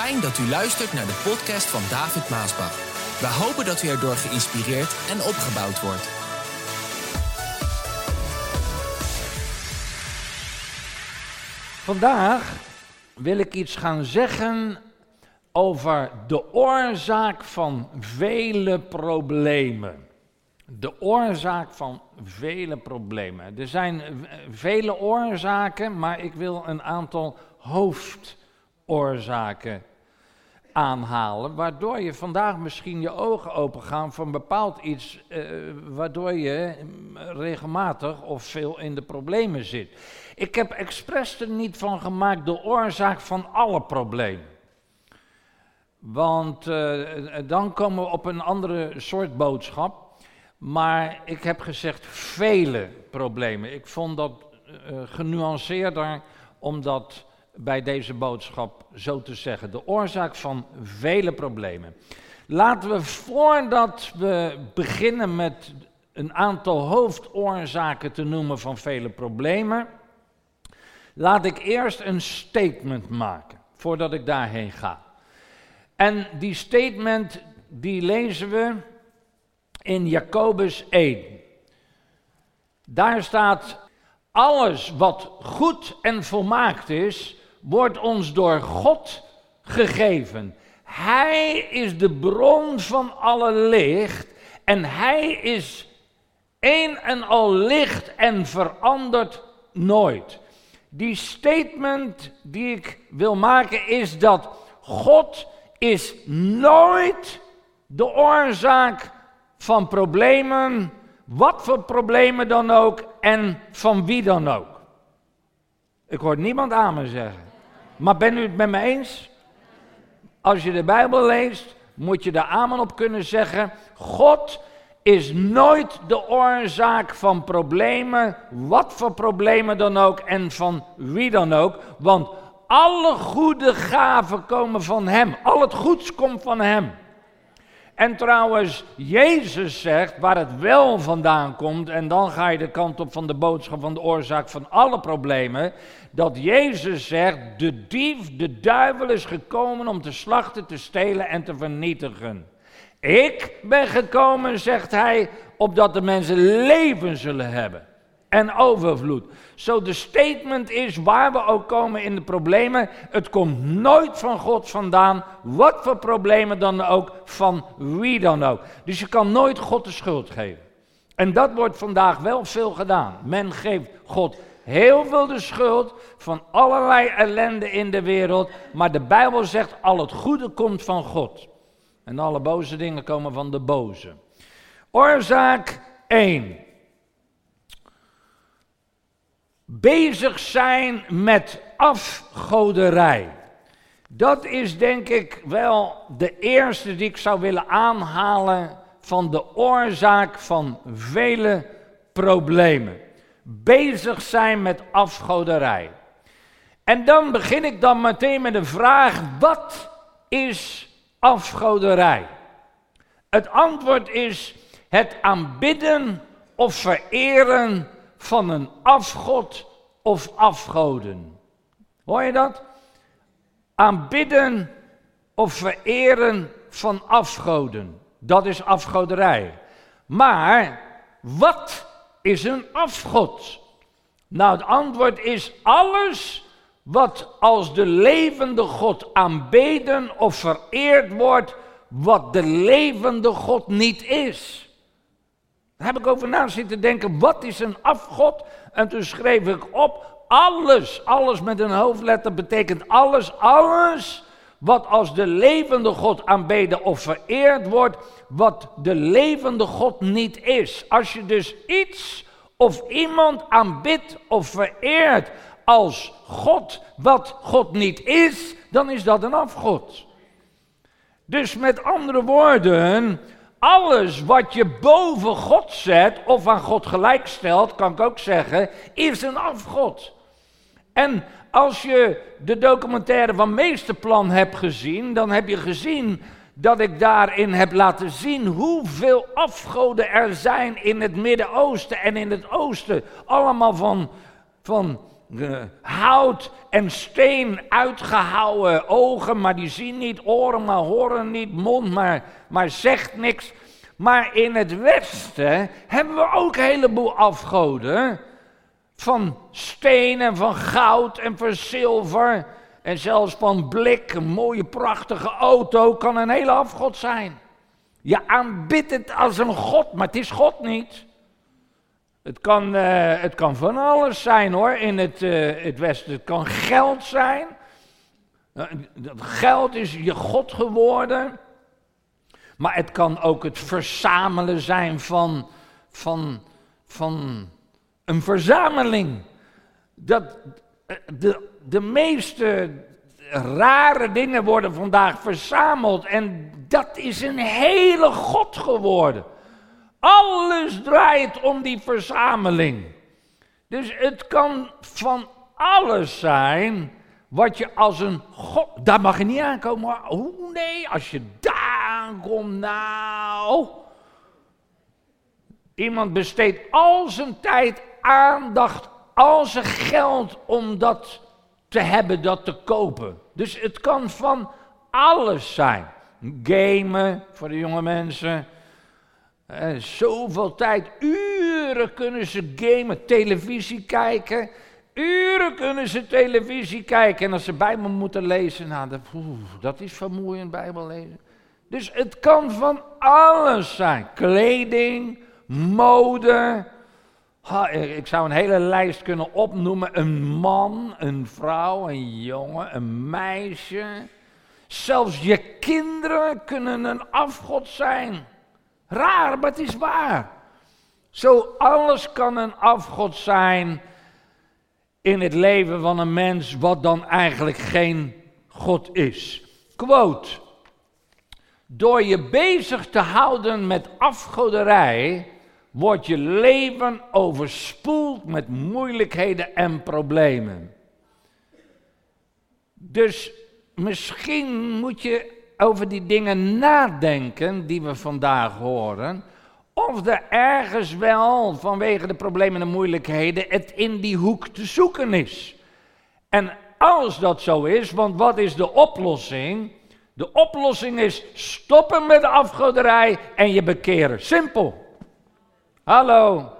Fijn dat u luistert naar de podcast van David Maasbach. We hopen dat u erdoor geïnspireerd en opgebouwd wordt. Vandaag wil ik iets gaan zeggen over de oorzaak van vele problemen. De oorzaak van vele problemen. Er zijn vele oorzaken, maar ik wil een aantal hoofdoorzaken aanhalen, waardoor je vandaag misschien je ogen open gaan van bepaald iets, eh, waardoor je mm, regelmatig of veel in de problemen zit. Ik heb expres er niet van gemaakt de oorzaak van alle problemen. Want uh, dan komen we op een andere soort boodschap. Maar ik heb gezegd vele problemen. Ik vond dat uh, genuanceerder, omdat bij deze boodschap zo te zeggen. De oorzaak van vele problemen. Laten we voordat we beginnen met een aantal hoofdoorzaken te noemen van vele problemen, laat ik eerst een statement maken voordat ik daarheen ga. En die statement die lezen we in Jacobus 1. Daar staat alles wat goed en volmaakt is, wordt ons door God gegeven. Hij is de bron van alle licht en hij is één en al licht en verandert nooit. Die statement die ik wil maken is dat God is nooit de oorzaak van problemen, wat voor problemen dan ook en van wie dan ook. Ik hoor niemand amen zeggen. Maar ben u het met me eens? Als je de Bijbel leest, moet je daar amen op kunnen zeggen. God is nooit de oorzaak van problemen, wat voor problemen dan ook en van wie dan ook. Want alle goede gaven komen van Hem. Al het goeds komt van Hem. En trouwens, Jezus zegt waar het wel vandaan komt, en dan ga je de kant op van de boodschap van de oorzaak van alle problemen, dat Jezus zegt, de dief, de duivel is gekomen om te slachten, te stelen en te vernietigen. Ik ben gekomen, zegt hij, opdat de mensen leven zullen hebben en overvloed. Zo de statement is, waar we ook komen in de problemen, het komt nooit van God vandaan, wat voor problemen dan ook, van wie dan ook. Dus je kan nooit God de schuld geven. En dat wordt vandaag wel veel gedaan. Men geeft God heel veel de schuld van allerlei ellende in de wereld, maar de Bijbel zegt, al het goede komt van God. En alle boze dingen komen van de boze. Oorzaak 1 bezig zijn met afgoderij. Dat is denk ik wel de eerste die ik zou willen aanhalen van de oorzaak van vele problemen. Bezig zijn met afgoderij. En dan begin ik dan meteen met de vraag: wat is afgoderij? Het antwoord is het aanbidden of vereren van een afgod of afgoden. Hoor je dat? Aanbidden of vereren van afgoden. Dat is afgoderij. Maar wat is een afgod? Nou, het antwoord is alles wat als de levende God aanbeden of vereerd wordt, wat de levende God niet is. Daar heb ik over na zitten denken, wat is een afgod? En toen schreef ik op, alles, alles met een hoofdletter betekent alles, alles wat als de levende God aanbeden of vereerd wordt, wat de levende God niet is. Als je dus iets of iemand aanbidt of vereert als God, wat God niet is, dan is dat een afgod. Dus met andere woorden, alles wat je boven God zet of aan God gelijkstelt, kan ik ook zeggen, is een afgod. En als je de documentaire van Meesterplan hebt gezien, dan heb je gezien dat ik daarin heb laten zien hoeveel afgoden er zijn in het Midden-Oosten en in het Oosten. Allemaal van, van hout en steen uitgehouwen, ogen, maar die zien niet, oren, maar horen niet, mond, maar, maar zegt niks. Maar in het Westen hebben we ook een heleboel afgoden. Van steen en van goud en van zilver. En zelfs van blik, een mooie prachtige auto kan een hele afgod zijn. Je aanbidt het als een god, maar het is God niet. Het kan, uh, het kan van alles zijn hoor in het, uh, het Westen. Het kan geld zijn. Uh, dat geld is je God geworden. Maar het kan ook het verzamelen zijn van, van, van een verzameling. Dat, de, de meeste rare dingen worden vandaag verzameld. En dat is een hele God geworden. Alles draait om die verzameling. Dus het kan van alles zijn wat je als een God. Daar mag je niet aankomen. Oh nee, als je daar aankomt, nou. Iemand besteedt al zijn tijd, aandacht, al zijn geld om dat te hebben, dat te kopen. Dus het kan van alles zijn. Gamen voor de jonge mensen. Eh, zoveel tijd, uren kunnen ze gamen, televisie kijken. Uren kunnen ze televisie kijken. En als ze Bijbel moeten lezen, nou, dat, dat is vermoeiend, Bijbel lezen. Dus het kan van alles zijn. Kleding, mode. Ha, ik zou een hele lijst kunnen opnoemen. Een man, een vrouw, een jongen, een meisje. Zelfs je kinderen kunnen een afgod zijn. Raar, maar het is waar. Zo alles kan een afgod zijn in het leven van een mens, wat dan eigenlijk geen God is. Quote. Door je bezig te houden met afgoderij, wordt je leven overspoeld met moeilijkheden en problemen. Dus misschien moet je over die dingen nadenken die we vandaag horen, of er ergens wel vanwege de problemen en moeilijkheden het in die hoek te zoeken is. En als dat zo is, want wat is de oplossing? De oplossing is stoppen met de afgoderij en je bekeren. Simpel. Hallo.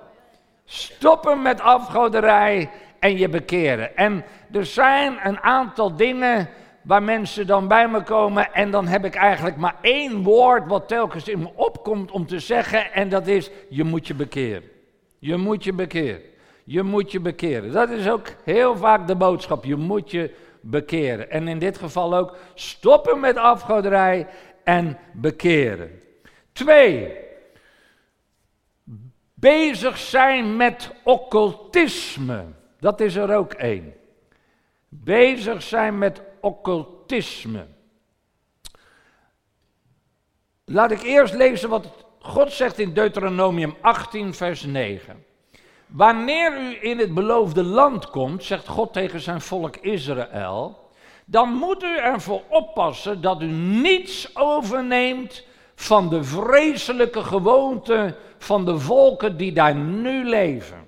Stoppen met afgoderij en je bekeren. En er zijn een aantal dingen waar mensen dan bij me komen en dan heb ik eigenlijk maar één woord wat telkens in me opkomt om te zeggen en dat is je moet je bekeren. Je moet je bekeren. Je moet je bekeren. Dat is ook heel vaak de boodschap. Je moet je bekeren. En in dit geval ook stoppen met afgoderij en bekeren. Twee, bezig zijn met occultisme. Dat is er ook één. Bezig zijn met occultisme. Laat ik eerst lezen wat God zegt in Deuteronomium 18, vers 9. Wanneer u in het beloofde land komt, zegt God tegen zijn volk Israël, dan moet u ervoor oppassen dat u niets overneemt van de vreselijke gewoonten van de volken die daar nu leven.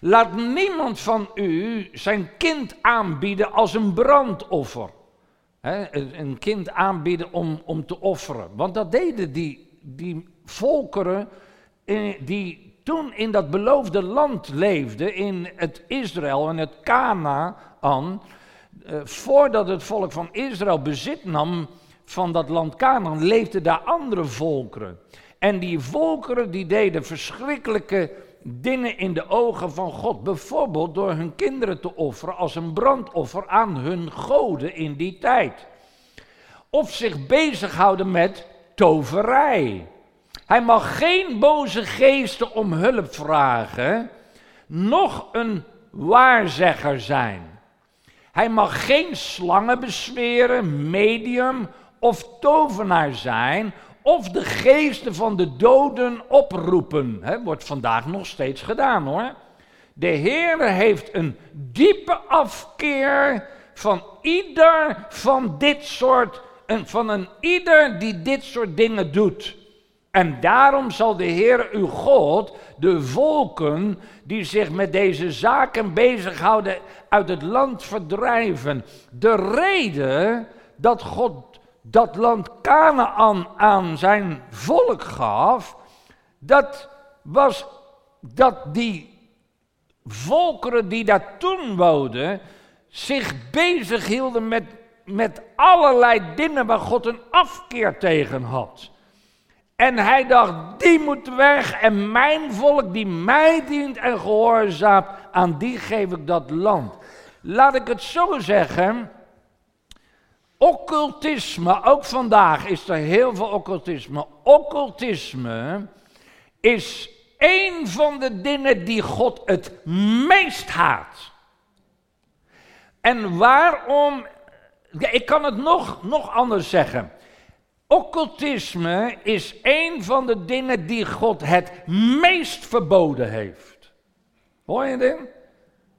Laat niemand van u zijn kind aanbieden als een brandoffer. een kind aanbieden om, om te offeren. Want dat deden die, die volkeren eh, die toen in dat beloofde land leefden, in het Israël en het Canaan. Eh, voordat het volk van Israël bezit nam van dat land Canaan, leefden daar andere volkeren. En die volkeren die deden verschrikkelijke dingen in de ogen van God. Bijvoorbeeld door hun kinderen te offeren als een brandoffer aan hun goden in die tijd. Of zich bezighouden met toverij. Hij mag geen boze geesten om hulp vragen, nog een waarzegger zijn. Hij mag geen slangen besweren, medium of tovenaar zijn, of de geesten van de doden oproepen. Wordt vandaag nog steeds gedaan hoor. De Heer heeft een diepe afkeer van ieder van dit soort, van een ieder die dit soort dingen doet. En daarom zal de Heer uw God de volken die zich met deze zaken bezighouden uit het land verdrijven. De reden dat God dat land Canaan aan zijn volk gaf, dat was dat die volkeren die daar toen woonden, zich bezighielden met, met allerlei dingen waar God een afkeer tegen had. En hij dacht, die moet weg en mijn volk die mij dient en gehoorzaamt, aan die geef ik dat land. Laat ik het zo zeggen, occultisme, ook vandaag is er heel veel occultisme. Occultisme is een van de dingen die God het meest haat. En waarom, ik kan het nog, nog anders zeggen. Occultisme is een van de dingen die God het meest verboden heeft. Hoor je dit?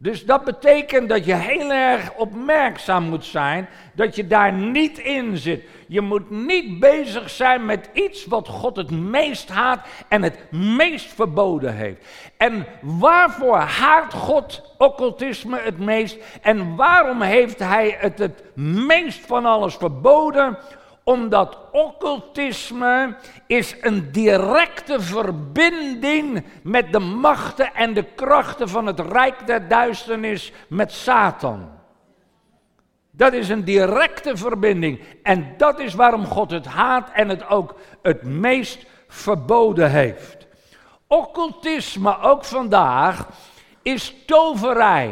Dus dat betekent dat je heel erg opmerkzaam moet zijn dat je daar niet in zit. Je moet niet bezig zijn met iets wat God het meest haat en het meest verboden heeft. En waarvoor haat God occultisme het meest? En waarom heeft hij het het meest van alles verboden? Omdat occultisme is een directe verbinding met de machten en de krachten van het rijk der duisternis met Satan. Dat is een directe verbinding. En dat is waarom God het haat en het ook het meest verboden heeft. Occultisme, ook vandaag, is toverij,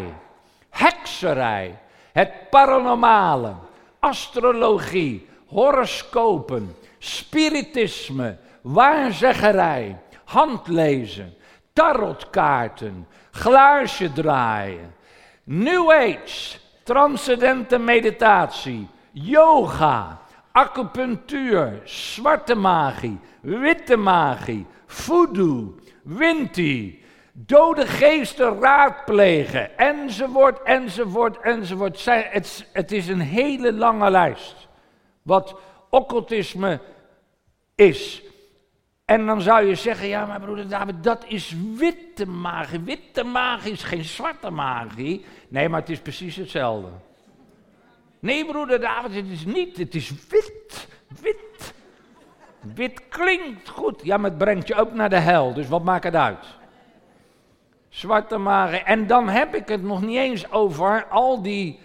hekserij, het paranormale, astrologie, horoscopen, spiritisme, waarzeggerij, handlezen, tarotkaarten, glaasje draaien, New Age, transcendente meditatie, yoga, acupunctuur, zwarte magie, witte magie, voodoo, winti, dode geesten raadplegen, enzovoort, enzovoort, enzovoort. Het, het is een hele lange lijst wat occultisme is. En dan zou je zeggen, ja maar broeder David, dat is witte magie. Witte magie is geen zwarte magie. Nee, maar het is precies hetzelfde. Nee broeder David, het is niet, het is wit, wit. Wit klinkt goed, ja maar het brengt je ook naar de hel, dus wat maakt het uit? Zwarte magie. En dan heb ik het nog niet eens over al die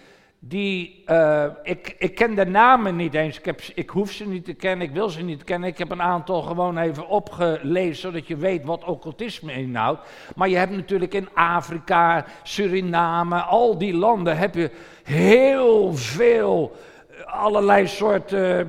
die, uh, ik, ik ken de namen niet eens, ik, heb, ik hoef ze niet te kennen, ik wil ze niet kennen. Ik heb een aantal gewoon even opgelezen, zodat je weet wat occultisme inhoudt. Maar je hebt natuurlijk in Afrika, Suriname, al die landen, heb je heel veel, eh, allerlei soorten eh,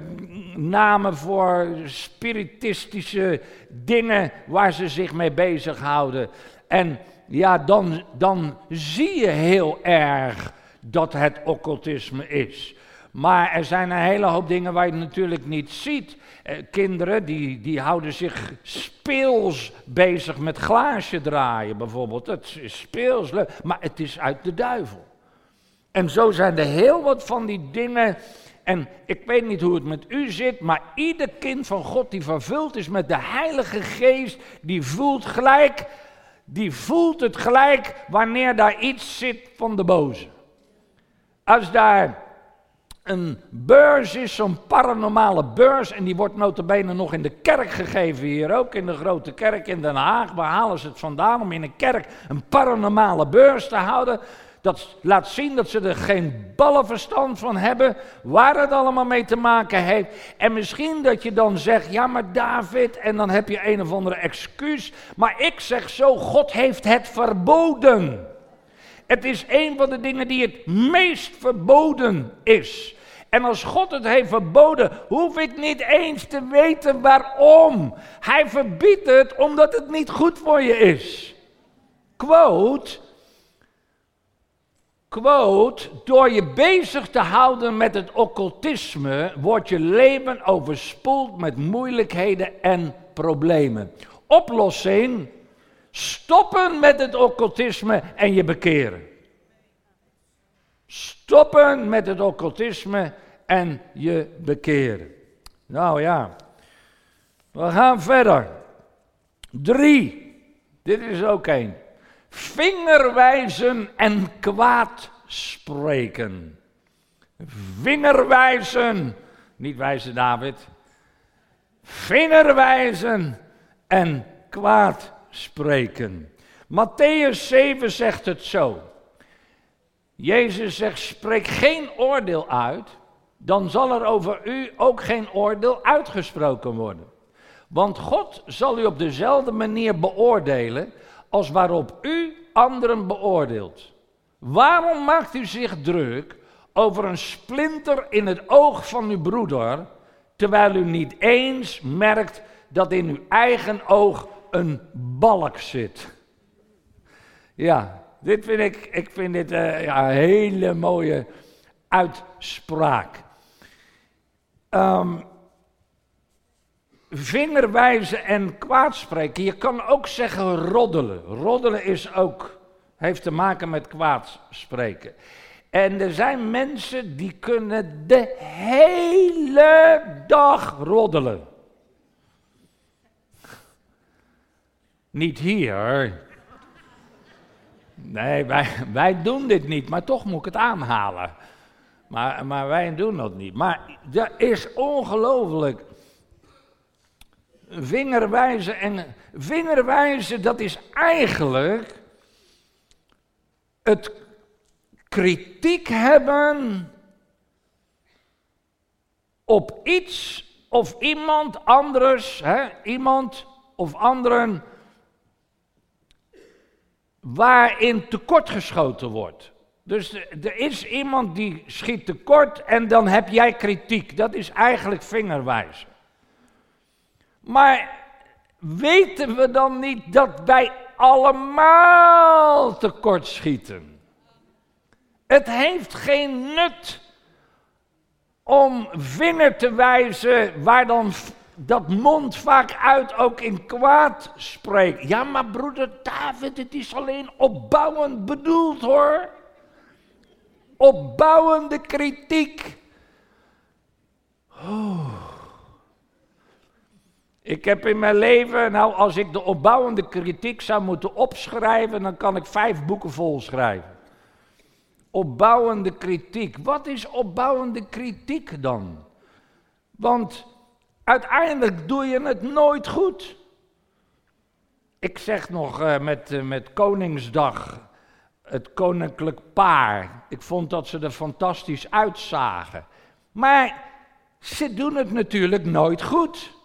namen voor spiritistische dingen waar ze zich mee bezighouden. En ja, dan, dan zie je heel erg dat het occultisme is. Maar er zijn een hele hoop dingen waar je natuurlijk niet ziet. Eh, kinderen die, die houden zich speels bezig met glaasje draaien bijvoorbeeld. Dat is speels, maar het is uit de duivel. En zo zijn er heel wat van die dingen. En ik weet niet hoe het met u zit, maar ieder kind van God die vervuld is met de Heilige Geest, die voelt gelijk, die voelt het gelijk wanneer daar iets zit van de boze. Als daar een beurs is, zo'n paranormale beurs, en die wordt notabene nog in de kerk gegeven hier ook, in de grote kerk in Den Haag. Waar halen ze het vandaan om in een kerk een paranormale beurs te houden? Dat laat zien dat ze er geen ballenverstand van hebben, waar het allemaal mee te maken heeft. En misschien dat je dan zegt, ja maar David, en dan heb je een of andere excuus. Maar ik zeg zo, God heeft het verboden. Het is een van de dingen die het meest verboden is. En als God het heeft verboden, hoef ik niet eens te weten waarom. Hij verbiedt het omdat het niet goed voor je is. Quote. Quote, door je bezig te houden met het occultisme, wordt je leven overspoeld met moeilijkheden en problemen. Oplossing, Stoppen met het occultisme en je bekeren. Stoppen met het occultisme en je bekeren. Nou ja, We gaan verder. Drie. Dit is ook één. Vingerwijzen en kwaad spreken. Vingerwijzen. Niet wijzen David. Vingerwijzen en kwaad spreken. Matthäus 7 zegt het zo. Jezus zegt: spreek geen oordeel uit, dan zal er over u ook geen oordeel uitgesproken worden. Want God zal u op dezelfde manier beoordelen als waarop u anderen beoordeelt. Waarom maakt u zich druk over een splinter in het oog van uw broeder, terwijl u niet eens merkt dat in uw eigen oog een balk zit? Ja, dit vind ik, ik vind dit uh, ja, een hele mooie uitspraak. Um, vingerwijzen en kwaadspreken. Je kan ook zeggen roddelen. Roddelen is ook, heeft te maken met kwaadspreken. En er zijn mensen die kunnen de hele dag roddelen. Niet hier. Nee, wij, wij doen dit niet, maar toch moet ik het aanhalen. Maar, maar wij doen dat niet. Maar dat is ongelooflijk vingerwijzen. En vingerwijzen, dat is eigenlijk het kritiek hebben op iets of iemand anders, hè, iemand of anderen, waarin tekortgeschoten wordt. Dus er is iemand die schiet tekort en dan heb jij kritiek. Dat is eigenlijk vingerwijzen. Maar weten we dan niet dat wij allemaal tekortschieten? Het heeft geen nut om vinger te wijzen waar dan dat mond vaak uit ook in kwaad spreekt. Ja, maar broeder David, het is alleen opbouwend bedoeld hoor. Opbouwende kritiek. Oh. Ik heb in mijn leven, nou als ik de opbouwende kritiek zou moeten opschrijven, dan kan ik vijf boeken vol schrijven. Opbouwende kritiek. Wat is opbouwende kritiek dan? Want uiteindelijk doe je het nooit goed. Ik zeg nog uh, met, uh, met Koningsdag, het koninklijk paar. Ik vond dat ze er fantastisch uitzagen. Maar ze doen het natuurlijk nooit goed.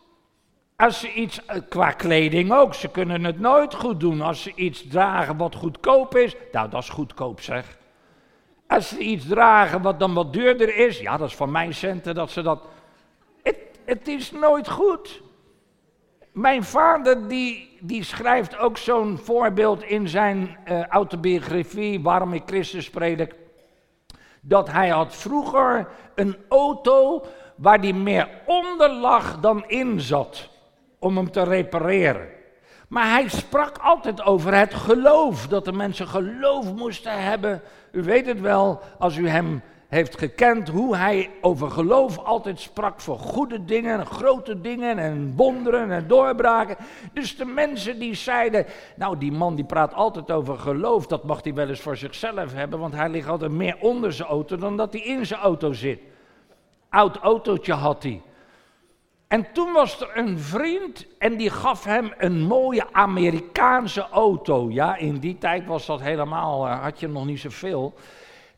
Als ze iets, eh, qua kleding ook, ze kunnen het nooit goed doen. Als ze iets dragen wat goedkoop is, nou dat is goedkoop zeg. Als ze iets dragen wat dan wat duurder is, ja dat is van mijn centen dat ze dat... Het, is nooit goed. Mijn vader die, die schrijft ook zo'n voorbeeld in zijn uh, autobiografie, Waarom ik Christus predik. Dat hij had vroeger een auto waar die meer onder lag dan in zat om hem te repareren. Maar hij sprak altijd over het geloof, dat de mensen geloof moesten hebben. U weet het wel, als u hem heeft gekend, hoe hij over geloof altijd sprak voor goede dingen, grote dingen en wonderen en doorbraken. Dus de mensen die zeiden, nou die man die praat altijd over geloof, dat mag hij wel eens voor zichzelf hebben, want hij ligt altijd meer onder zijn auto dan dat hij in zijn auto zit. Oud autootje had hij. En toen was er een vriend en die gaf hem een mooie Amerikaanse auto. Ja, in die tijd was dat helemaal, uh, had je nog niet zoveel.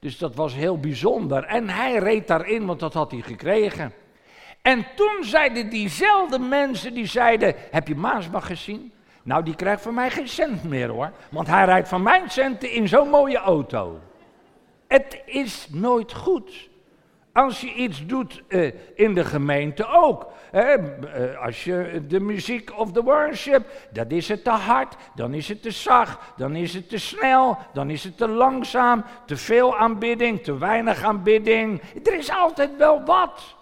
Dus dat was heel bijzonder. En hij reed daarin, want dat had hij gekregen. En toen zeiden diezelfde mensen, die zeiden, heb je Maasbach gezien? Nou, die krijgt van mij geen cent meer hoor. Want hij rijdt van mijn centen in zo'n mooie auto. Het is nooit goed. Als je iets doet uh, in de gemeente ook. Hè, uh, als je de muziek of de worship, dan is het te hard, dan is het te zacht, dan is het te snel, dan is het te langzaam, te veel aanbidding, te weinig aanbidding. Er is altijd wel wat.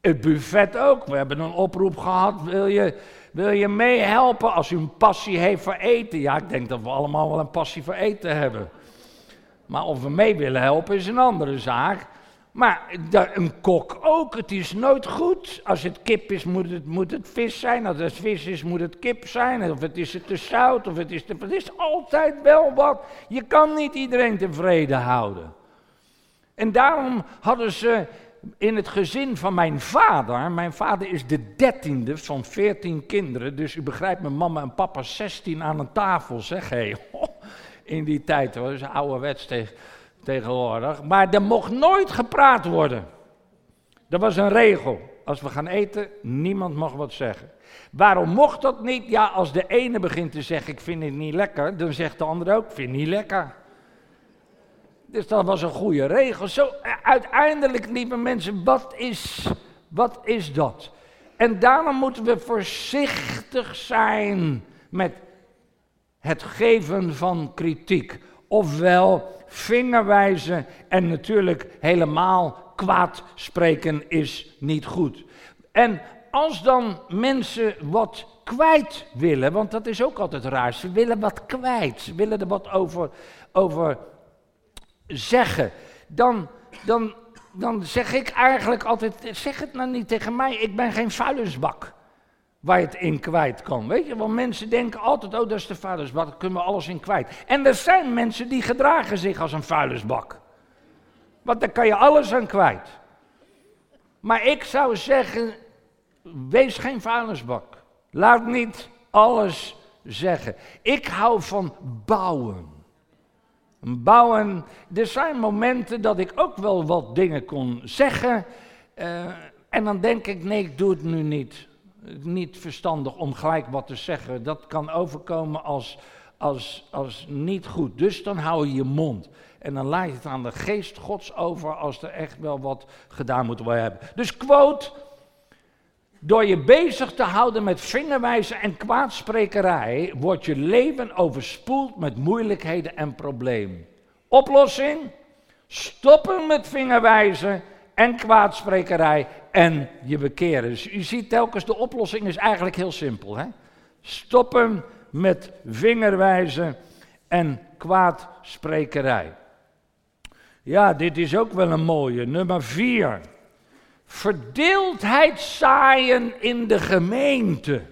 Het buffet ook. We hebben een oproep gehad. Wil je, wil je meehelpen als u een passie heeft voor eten? Ja, ik denk dat we allemaal wel een passie voor eten hebben. Maar of we mee willen helpen is een andere zaak. Maar een kok ook, het is nooit goed. Als het kip is, moet het, moet het vis zijn. Als het vis is, moet het kip zijn. Of het is het te zout, of het is te... Het is altijd wel wat. Je kan niet iedereen tevreden houden. En daarom hadden ze in het gezin van mijn vader, mijn vader is de dertiende van veertien kinderen, dus u begrijpt, mijn mama en papa zestien aan een tafel, zeg hé. In die tijd, is ouderwets tegen, tegenwoordig. Maar er mocht nooit gepraat worden. Dat was een regel. Als we gaan eten, niemand mag wat zeggen. Waarom mocht dat niet? Ja, als de ene begint te zeggen, ik vind het niet lekker, dan zegt de andere ook, ik vind het niet lekker. Dus dat was een goede regel. Zo, uiteindelijk, lieve mensen, wat is, wat is dat? En daarom moeten we voorzichtig zijn met het geven van kritiek. Ofwel vingerwijzen en natuurlijk helemaal kwaad spreken is niet goed. En als dan mensen wat kwijt willen, want dat is ook altijd raar, ze willen wat kwijt, ze willen er wat over, over zeggen, dan, dan, dan zeg ik eigenlijk altijd, zeg het nou niet tegen mij, ik ben geen vuilnisbak waar je het in kwijt kan. Weet je, want mensen denken altijd, oh dat is de vuilnisbak, daar kunnen we alles in kwijt. En er zijn mensen die gedragen zich als een vuilnisbak. Want daar kan je alles aan kwijt. Maar ik zou zeggen, wees geen vuilnisbak. Laat niet alles zeggen. Ik hou van bouwen. Bouwen. Er zijn momenten dat ik ook wel wat dingen kon zeggen. Uh, en dan denk ik, nee, ik doe het nu niet. Niet verstandig om gelijk wat te zeggen. Dat kan overkomen als, als, als niet goed. Dus dan hou je je mond. En dan laat je het aan de geest gods over als er echt wel wat gedaan moet worden. Dus quote, door je bezig te houden met vingerwijzen en kwaadsprekerij, wordt je leven overspoeld met moeilijkheden en problemen. Oplossing? Stoppen met vingerwijzen en kwaadsprekerij en je bekeren. Dus u ziet telkens, de oplossing is eigenlijk heel simpel. Hè? Stoppen met vingerwijzen en kwaadsprekerij. Ja, dit is ook wel een mooie. Nummer vier verdeeldheid zaaien in de gemeente.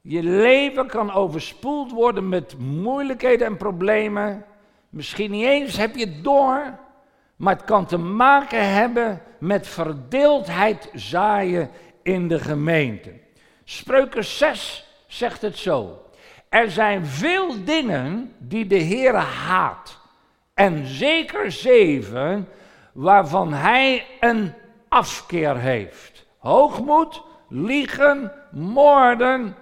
Je leven kan overspoeld worden met moeilijkheden en problemen. Misschien niet eens heb je het door, maar het kan te maken hebben met verdeeldheid zaaien in de gemeente. Spreuken 6 zegt het zo. Er zijn veel dingen die de Heer haat. En zeker zeven waarvan hij een afkeer heeft. Hoogmoed, liegen, moorden,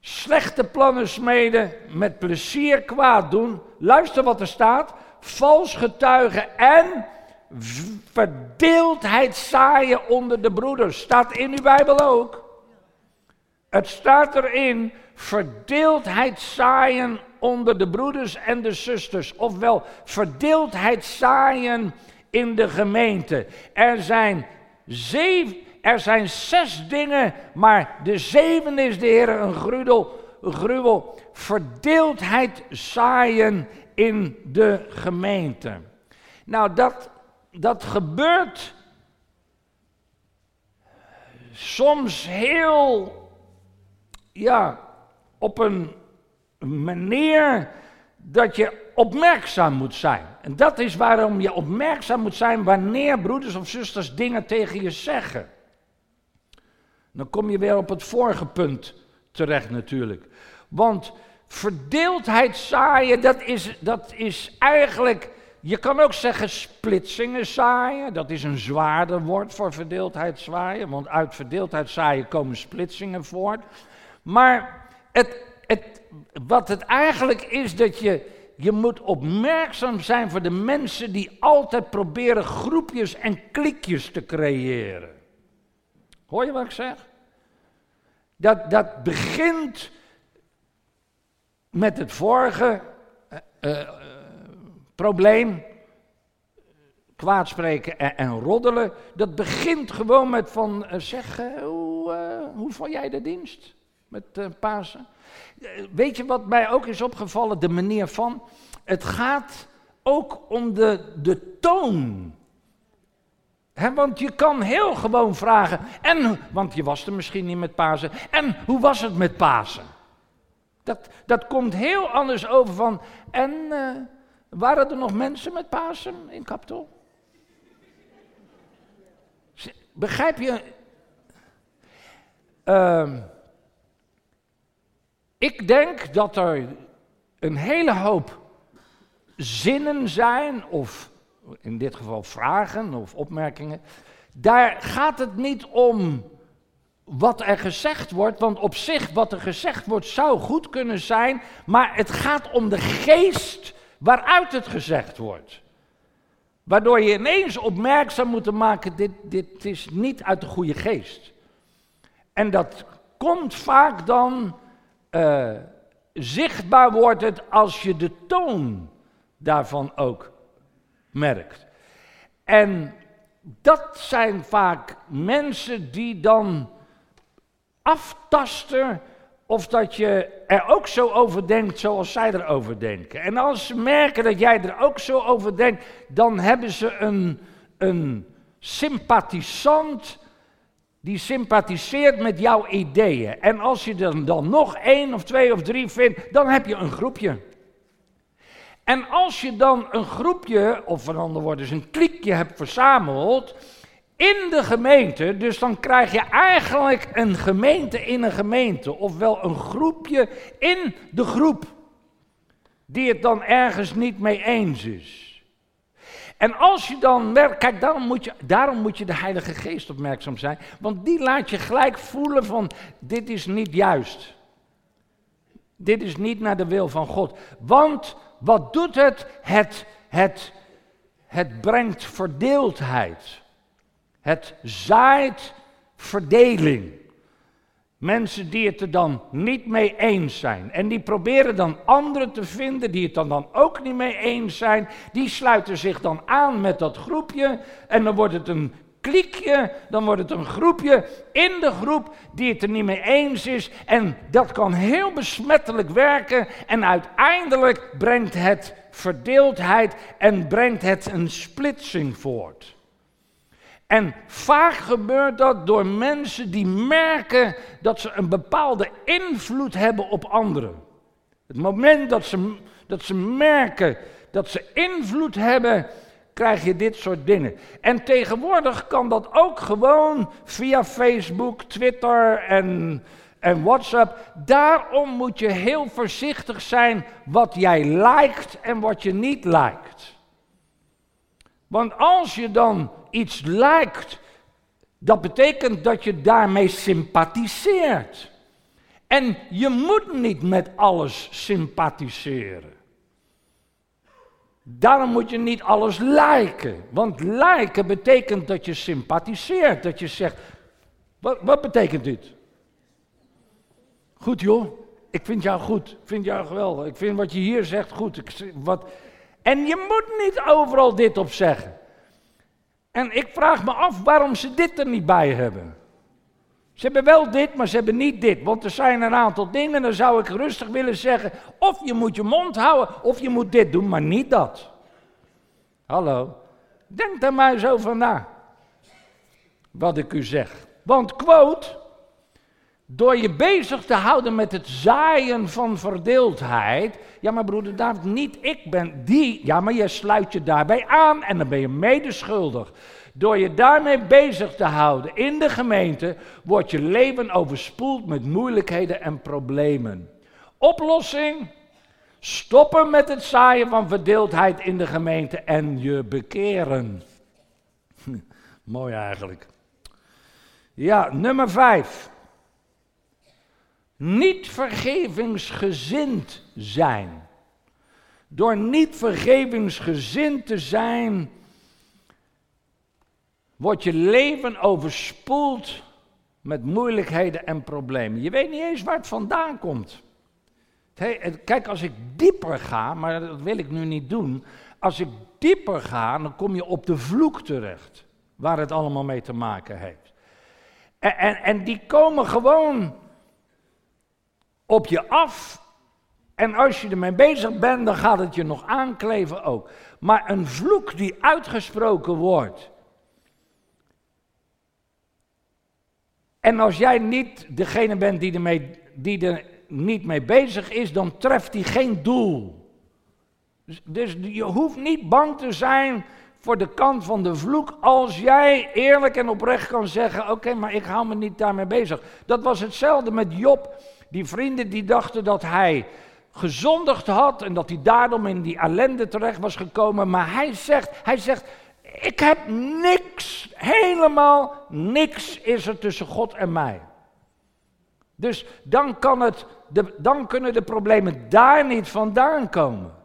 slechte plannen smeden, met plezier kwaad doen. Luister wat er staat. Vals getuigen en verdeeldheid zaaien onder de broeders. Staat in uw Bijbel ook. Het staat erin, verdeeldheid zaaien onder de broeders en de zusters. Ofwel, verdeeldheid zaaien in de gemeente. Er zijn, zeven, er zijn zes dingen, maar de zevende is de Heer een gruwel, gruwel. Verdeeldheid zaaien in de gemeente. Nou, dat, dat gebeurt soms heel, ja, op een manier dat je opmerkzaam moet zijn. En dat is waarom je opmerkzaam moet zijn wanneer broeders of zusters dingen tegen je zeggen. Dan kom je weer op het vorige punt terecht natuurlijk. Want verdeeldheid zaaien, dat is, dat is eigenlijk, je kan ook zeggen splitsingen zaaien. Dat is een zwaarder woord voor verdeeldheid zaaien, want uit verdeeldheid zaaien komen splitsingen voort. Maar het, het, wat het eigenlijk is dat je je moet opmerkzaam zijn voor de mensen die altijd proberen groepjes en klikjes te creëren. Hoor je wat ik zeg? Dat, dat begint met het vorige uh, uh, probleem, kwaadspreken en, en, roddelen. Dat begint gewoon met van, uh, zeg, hoe, hoe vond jij de dienst met Pasen? Weet je wat mij ook is opgevallen? De manier van. Het gaat ook om de, de toon. Want je kan heel gewoon vragen, en, want je was er misschien niet met Pasen, en hoe was het met Pasen? Dat, dat komt heel anders over van, en uh, waren er nog mensen met Pasen in Kaptol? Begrijp je? Uh, ik denk dat er een hele hoop zinnen zijn, of in dit geval vragen of opmerkingen. Daar gaat het niet om wat er gezegd wordt, want op zich wat er gezegd wordt zou goed kunnen zijn, maar het gaat om de geest waaruit het gezegd wordt. Waardoor je ineens opmerkzaam moet maken, dit, dit is niet uit de goede geest. En dat komt vaak dan, uh, zichtbaar wordt het als je de toon daarvan ook merkt. En dat zijn vaak mensen die dan aftasten of dat je er ook zo over denkt zoals zij erover denken. En als ze merken dat jij er ook zo over denkt, dan hebben ze een, een sympathisant die sympathiseert met jouw ideeën. En als je er dan nog één of twee of drie vindt, dan heb je een groepje. En als je dan een groepje, of van ander woord dus een klikje hebt verzameld in de gemeente, dus dan krijg je eigenlijk een gemeente in een gemeente, ofwel een groepje in de groep, die het dan ergens niet mee eens is. En als je dan merkt, kijk, daarom moet, je, daarom moet je de Heilige Geest opmerkzaam zijn, want die laat je gelijk voelen van, dit is niet juist. Dit is niet naar de wil van God. Want wat doet het? Het, het, het brengt verdeeldheid. Het zaait verdeling. Mensen die het er dan niet mee eens zijn. En die proberen dan anderen te vinden die het dan, dan ook niet mee eens zijn. Die sluiten zich dan aan met dat groepje. En dan wordt het een klikje, dan wordt het een groepje in de groep die het er niet mee eens is. En dat kan heel besmettelijk werken. En uiteindelijk brengt het verdeeldheid en brengt het een splitsing voort. En vaak gebeurt dat door mensen die merken dat ze een bepaalde invloed hebben op anderen. Het moment dat ze, dat ze merken dat ze invloed hebben, krijg je dit soort dingen. En tegenwoordig kan dat ook gewoon via Facebook, Twitter en, en WhatsApp. Daarom moet je heel voorzichtig zijn wat jij liked en wat je niet liked. Want als je dan iets lijkt, dat betekent dat je daarmee sympathiseert. En je moet niet met alles sympathiseren. Daarom moet je niet alles lijken. Want lijken betekent dat je sympathiseert. Dat je zegt, wat, wat betekent dit? Goed joh, ik vind jou goed. Ik vind jou geweldig. Ik vind wat je hier zegt goed. Ik, wat... En je moet niet overal dit op zeggen. En ik vraag me af waarom ze dit er niet bij hebben. Ze hebben wel dit, maar ze hebben niet dit. Want er zijn een aantal dingen, dan zou ik rustig willen zeggen. Of je moet je mond houden, of je moet dit doen, maar niet dat. Hallo, denk daar maar eens over na. Wat ik u zeg. Want quote, door je bezig te houden met het zaaien van verdeeldheid. Ja, maar broeder David, niet ik ben die. Ja, maar je sluit je daarbij aan en dan ben je medeschuldig. Door je daarmee bezig te houden in de gemeente, wordt je leven overspoeld met moeilijkheden en problemen. Oplossing? Stoppen met het zaaien van verdeeldheid in de gemeente en je bekeren. Mooi eigenlijk. Ja, nummer vijf niet vergevingsgezind zijn. Door niet vergevingsgezind te zijn, wordt je leven overspoeld met moeilijkheden en problemen. Je weet niet eens waar het vandaan komt. Kijk, als ik dieper ga, maar dat wil ik nu niet doen. Als ik dieper ga, dan kom je op de vloek terecht. Waar het allemaal mee te maken heeft. En, en, en die komen gewoon op je af En als je ermee bezig bent, dan gaat het je nog aankleven ook. Maar een vloek die uitgesproken wordt. En als jij niet degene bent die, ermee, die er niet mee bezig is, dan treft die geen doel. Dus, dus je hoeft niet bang te zijn voor de kant van de vloek als jij eerlijk en oprecht kan zeggen: Oké, maar ik hou me niet daarmee bezig. Dat was hetzelfde met Job. Die vrienden die dachten dat hij gezondigd had en dat hij daarom in die ellende terecht was gekomen. Maar hij zegt, hij zegt, ik heb niks, helemaal niks is er tussen God en mij. Dus dan, kan het, dan kunnen de problemen daar niet vandaan komen.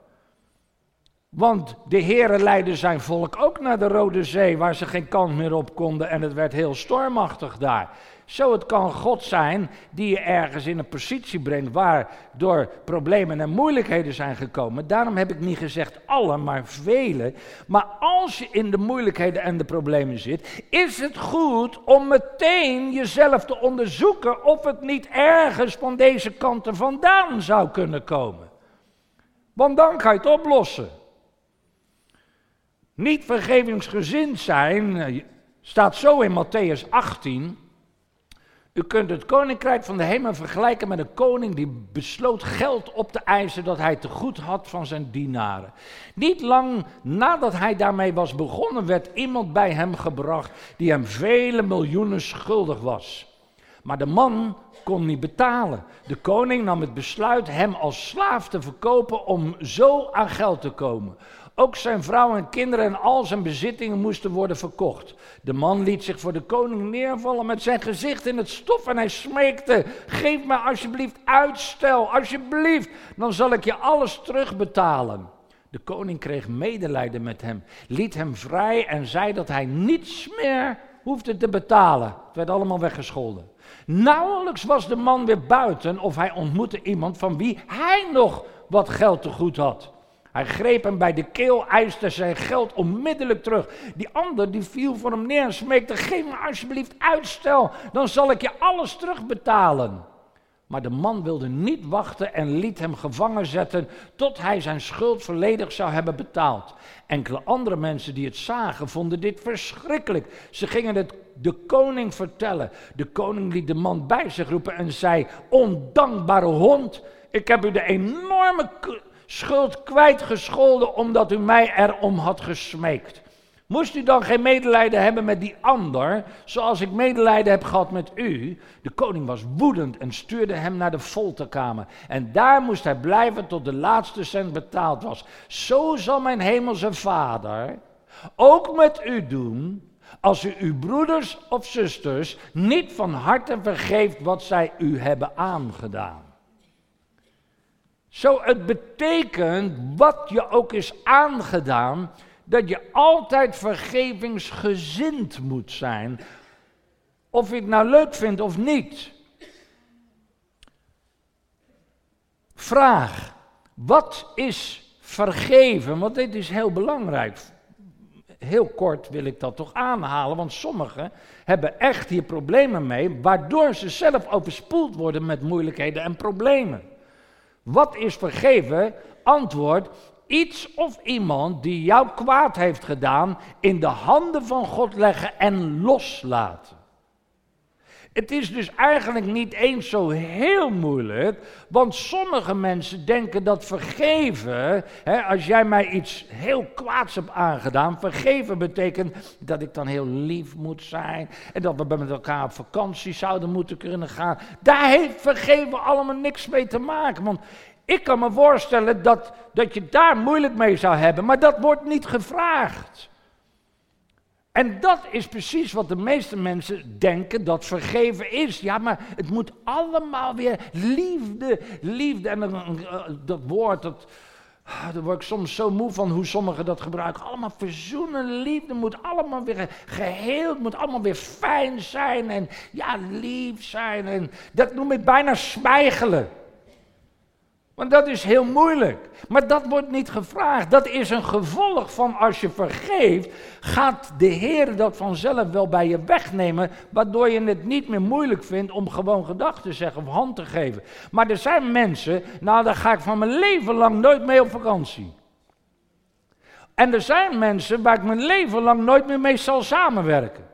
Want de heren leidden zijn volk ook naar de Rode Zee, waar ze geen kant meer op konden en het werd heel stormachtig daar. Zo het kan God zijn die je ergens in een positie brengt waardoor problemen en moeilijkheden zijn gekomen. Daarom heb ik niet gezegd alle, maar vele. Maar als je in de moeilijkheden en de problemen zit, is het goed om meteen jezelf te onderzoeken of het niet ergens van deze kanten vandaan zou kunnen komen. Want dan kan je het oplossen. Niet vergevingsgezind zijn eh, staat zo in Matthäus 18. U kunt het koninkrijk van de hemel vergelijken met een koning die besloot geld op te eisen dat hij te goed had van zijn dienaren. Niet lang nadat hij daarmee was begonnen, werd iemand bij hem gebracht die hem vele miljoenen schuldig was. Maar de man kon niet betalen. De koning nam het besluit hem als slaaf te verkopen om zo aan geld te komen. Ook zijn vrouw en kinderen en al zijn bezittingen moesten worden verkocht. De man liet zich voor de koning neervallen met zijn gezicht in het stof en hij smeekte: Geef mij alsjeblieft uitstel, alsjeblieft, dan zal ik je alles terugbetalen. De koning kreeg medelijden met hem, liet hem vrij en zei dat hij niets meer hoefde te betalen. Het werd allemaal weggescholden. Nauwelijks was de man weer buiten of hij ontmoette iemand van wie hij nog wat geld te goed had. Hij greep hem bij de keel, eiste zijn geld onmiddellijk terug. Die ander die viel voor hem neer en smeekte: Geef me alsjeblieft uitstel, dan zal ik je alles terugbetalen. Maar de man wilde niet wachten en liet hem gevangen zetten tot hij zijn schuld volledig zou hebben betaald. Enkele andere mensen die het zagen vonden dit verschrikkelijk. Ze gingen het de koning vertellen. De koning liet de man bij zich roepen en zei: Ondankbare hond, ik heb u de enorme schuld kwijtgescholden omdat u mij erom had gesmeekt. Moest u dan geen medelijden hebben met die ander, zoals ik medelijden heb gehad met u? De koning was woedend en stuurde hem naar de folterkamer. En daar moest hij blijven tot de laatste cent betaald was. Zo zal mijn hemelse vader ook met u doen, als u uw broeders of zusters niet van harte vergeeft wat zij u hebben aangedaan. Zo, het betekent, wat je ook is aangedaan, dat je altijd vergevingsgezind moet zijn. Of je het nou leuk vindt of niet. Vraag, wat is vergeven? Want dit is heel belangrijk. Heel kort wil ik dat toch aanhalen, want sommigen hebben echt hier problemen mee, waardoor ze zelf overspoeld worden met moeilijkheden en problemen. Wat is vergeven? Antwoord, iets of iemand die jou kwaad heeft gedaan in de handen van God leggen en loslaten. Het is dus eigenlijk niet eens zo heel moeilijk, want sommige mensen denken dat vergeven, hè, als jij mij iets heel kwaads hebt aangedaan, vergeven betekent dat ik dan heel lief moet zijn en dat we met elkaar op vakantie zouden moeten kunnen gaan. Daar heeft vergeven allemaal niks mee te maken, want ik kan me voorstellen dat, dat je daar moeilijk mee zou hebben, maar dat wordt niet gevraagd. En dat is precies wat de meeste mensen denken dat vergeven is. Ja, maar het moet allemaal weer liefde, liefde. En uh, dat woord, dat, ah, daar word ik soms zo moe van hoe sommigen dat gebruiken. Allemaal verzoenen, liefde moet allemaal weer geheeld, moet allemaal weer fijn zijn en ja, lief zijn. En dat noem ik bijna smijgelen. Want dat is heel moeilijk. Maar dat wordt niet gevraagd. Dat is een gevolg van als je vergeeft, gaat de Heer dat vanzelf wel bij je wegnemen, waardoor je het niet meer moeilijk vindt om gewoon gedachten te zeggen of hand te geven. Maar er zijn mensen, nou daar ga ik van mijn leven lang nooit mee op vakantie. En er zijn mensen waar ik mijn leven lang nooit meer mee zal samenwerken.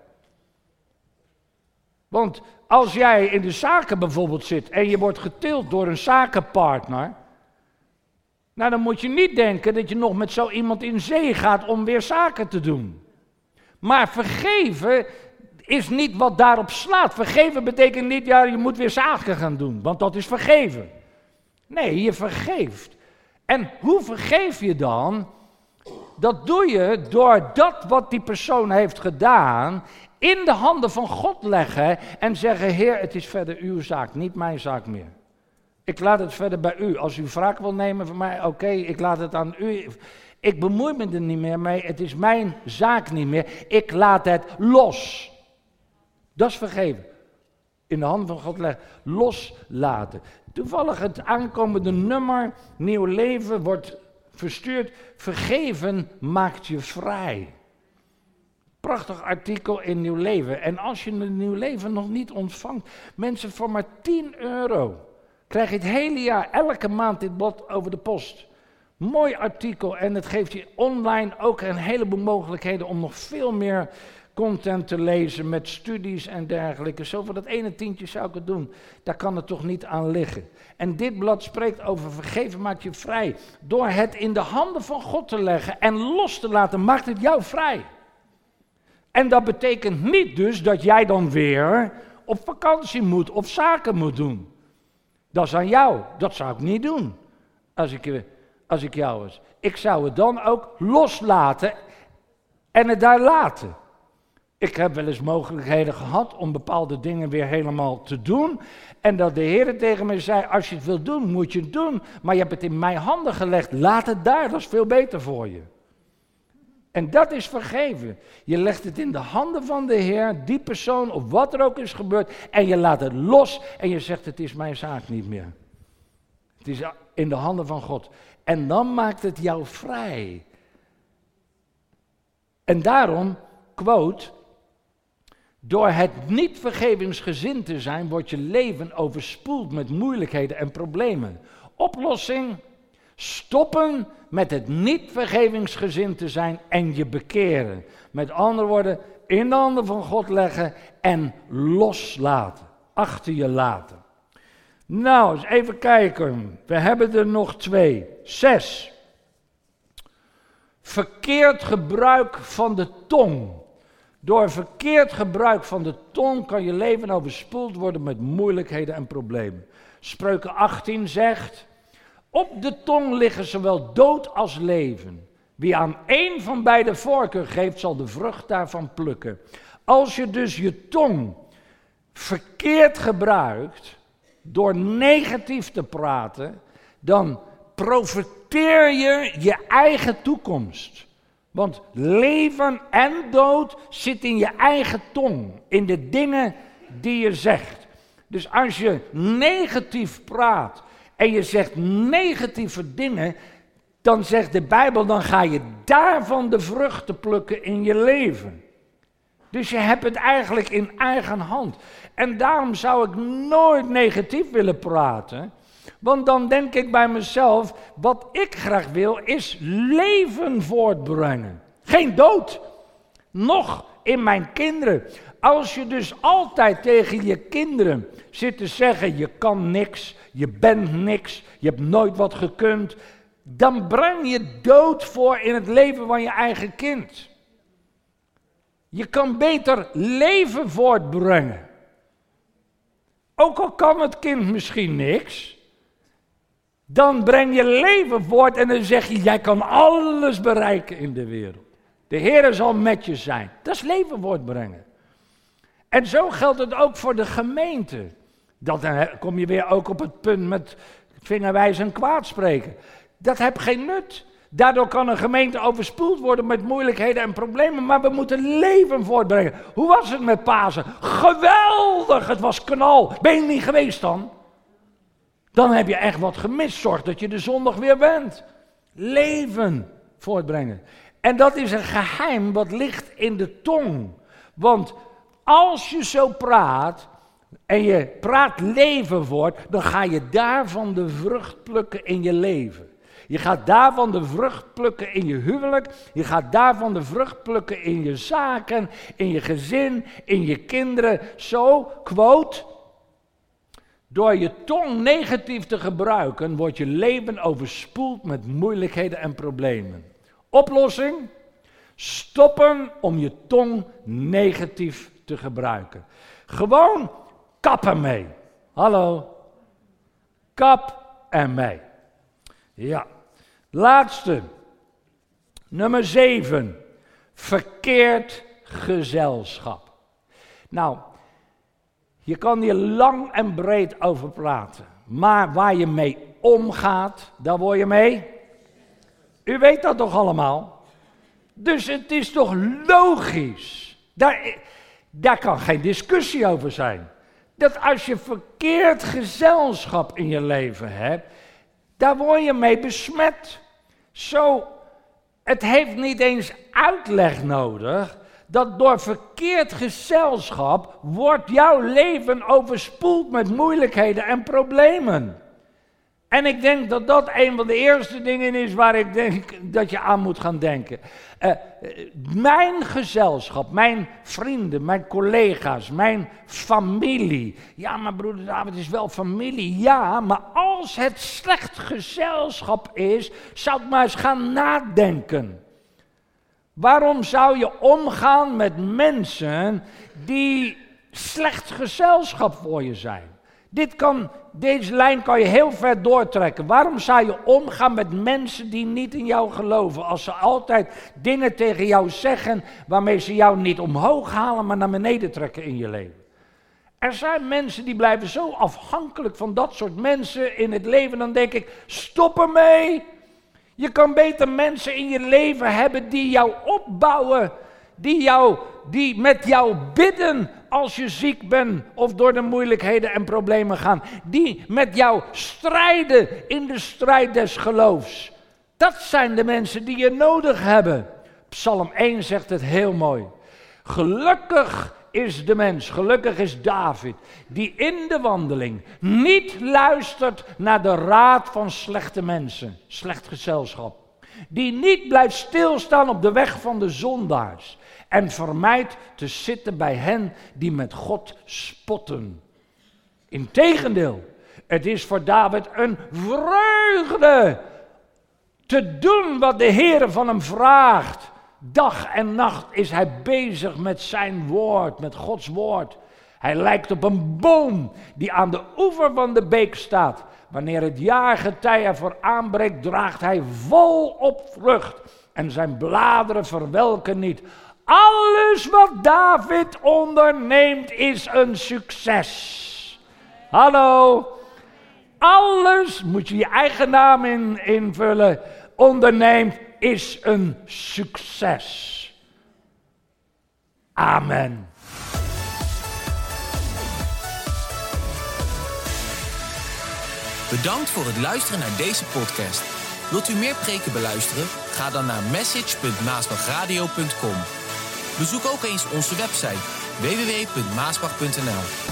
Want als jij in de zaken bijvoorbeeld zit en je wordt getild door een zakenpartner, nou dan moet je niet denken dat je nog met zo iemand in zee gaat om weer zaken te doen. Maar vergeven is niet wat daarop slaat. Vergeven betekent niet, ja, je moet weer zaken gaan doen, want dat is vergeven. Nee, je vergeeft. En hoe vergeef je dan? Dat doe je door dat wat die persoon heeft gedaan in de handen van God leggen en zeggen: Heer, het is verder uw zaak, niet mijn zaak meer. Ik laat het verder bij u. Als u wraak wil nemen van mij, oké, ik laat het aan u. Ik bemoei me er niet meer mee. Het is mijn zaak niet meer. Ik laat het los. Dat is vergeven. In de handen van God leggen. Loslaten. Toevallig het aankomende nummer, Nieuw Leven, wordt verstuurd. Vergeven maakt je vrij. Prachtig artikel in Nieuw Leven. En als je Nieuw Leven nog niet ontvangt, mensen voor maar 10 euro krijg je het hele jaar, elke maand dit blad over de post. Mooi artikel en het geeft je online ook een heleboel mogelijkheden om nog veel meer content te lezen met studies en dergelijke. Zo voor dat ene tientje zou ik het doen. Daar kan het toch niet aan liggen. En dit blad spreekt over vergeven maakt je vrij. Door het in de handen van God te leggen en los te laten, maakt het jou vrij. En dat betekent niet dus dat jij dan weer op vakantie moet of zaken moet doen. Dat is aan jou. Dat zou ik niet doen als ik, als ik jou was. Ik zou het dan ook loslaten en het daar laten. Ik heb wel eens mogelijkheden gehad om bepaalde dingen weer helemaal te doen. En dat de Heer tegen mij zei: Als je het wilt doen, moet je het doen. Maar je hebt het in mijn handen gelegd. Laat het daar, dat is veel beter voor je. En dat is vergeven. Je legt het in de handen van de Heer, die persoon of wat er ook is gebeurd, en je laat het los en je zegt: Het is mijn zaak niet meer. Het is in de handen van God. En dan maakt het jou vrij. En daarom, quote, door het niet vergevingsgezind te zijn, wordt je leven overspoeld met moeilijkheden en problemen. Oplossing? Stoppen met het niet vergevingsgezind te zijn en je bekeren. Met andere woorden, in de handen van God leggen en loslaten. Achter je laten. Nou, eens even kijken. We hebben er nog twee. Zes. Verkeerd gebruik van de tong. Door verkeerd gebruik van de tong kan je leven overspoeld worden met moeilijkheden en problemen. Spreuken 18 zegt: Op de tong liggen zowel dood als leven. Wie aan één van beide voorkeur geeft, zal de vrucht daarvan plukken. Als je dus je tong verkeerd gebruikt, door negatief te praten, dan profiteer je je eigen toekomst. Want leven en dood zit in je eigen tong, in de dingen die je zegt. Dus als je negatief praat en je zegt negatieve dingen, dan zegt de Bijbel, dan ga je daarvan de vruchten plukken in je leven. Dus je hebt het eigenlijk in eigen hand. En daarom zou ik nooit negatief willen praten. Want dan denk ik bij mezelf, wat ik graag wil is leven voortbrengen. Geen dood. Nog in mijn kinderen. Als je dus altijd tegen je kinderen zit te zeggen, je kan niks, je bent niks, je hebt nooit wat gekund, dan breng je dood voor in het leven van je eigen kind. Je kan beter leven voortbrengen. Ook al kan het kind misschien niks, dan breng je leven voort en dan zeg je, jij kan alles bereiken in de wereld. De Heer zal met je zijn. Dat is leven voortbrengen. En zo geldt het ook voor de gemeente. Dan kom je weer ook op het punt met vingerwijs en kwaad spreken. Dat heeft geen nut. Daardoor kan een gemeente overspoeld worden met moeilijkheden en problemen, maar we moeten leven voortbrengen. Hoe was het met Pasen? Geweldig, het was knal. Ben je niet geweest dan? Dan heb je echt wat gemist. Zorg dat je de zondag weer bent. Leven voortbrengen. En dat is een geheim wat ligt in de tong. Want als je zo praat en je praat leven voort, dan ga je daarvan de vrucht plukken in je leven. Je gaat daarvan de vrucht plukken in je huwelijk. Je gaat daarvan de vrucht plukken in je zaken, in je gezin, in je kinderen. Zo, quote. Door je tong negatief te gebruiken, wordt je leven overspoeld met moeilijkheden en problemen. Oplossing? Stoppen om je tong negatief te gebruiken. Gewoon kappen mee. Hallo? Kap en mee. Ja. Laatste. Nummer 7. Verkeerd gezelschap. Nou, je kan hier lang en breed over praten. Maar waar je mee omgaat, daar word je mee. U weet dat toch allemaal? Dus het is toch logisch. Daar, daar kan geen discussie over zijn. Dat als je verkeerd gezelschap in je leven hebt, daar word je mee besmet. Zo, het heeft niet eens uitleg nodig dat door verkeerd gezelschap wordt jouw leven overspoeld met moeilijkheden en problemen. En ik denk dat dat een van de eerste dingen is waar ik denk dat je aan moet gaan denken. Uh, mijn gezelschap, mijn vrienden, mijn collega's, mijn familie. Ja, maar broeder David is wel familie. Ja, maar als het slecht gezelschap is, zou ik maar eens gaan nadenken. Waarom zou je omgaan met mensen die slecht gezelschap voor je zijn? Dit kan, deze lijn kan je heel ver doortrekken. Waarom zou je omgaan met mensen die niet in jou geloven? Als ze altijd dingen tegen jou zeggen waarmee ze jou niet omhoog halen, maar naar beneden trekken in je leven. Er zijn mensen die blijven zo afhankelijk van dat soort mensen in het leven. Dan denk ik, stop ermee. Je kan beter mensen in je leven hebben die jou opbouwen. Die, jou, die met jou bidden als je ziek bent of door de moeilijkheden en problemen gaan. Die met jou strijden in de strijd des geloofs. Dat zijn de mensen die je nodig hebben. Psalm 1 zegt het heel mooi. Gelukkig is de mens, gelukkig is David, die in de wandeling niet luistert naar de raad van slechte mensen, slecht gezelschap. Die niet blijft stilstaan op de weg van de zondaars en vermijdt te zitten bij hen die met God spotten. Integendeel, het is voor David een vreugde te doen wat de Heer van hem vraagt. Dag en nacht is hij bezig met zijn woord, met Gods woord. Hij lijkt op een boom die aan de oever van de beek staat. Wanneer het jaargetij ervoor aanbreekt, draagt hij vol op vrucht. En zijn bladeren verwelken niet. Alles wat David onderneemt is een succes. Hallo. Alles, moet je je eigen naam in, invullen, onderneemt is een succes. Amen. Bedankt voor het luisteren naar deze podcast. Wilt u meer preken beluisteren? Ga dan naar message.maasbachradio.com. Bezoek ook eens onze website www.maasbach.nl.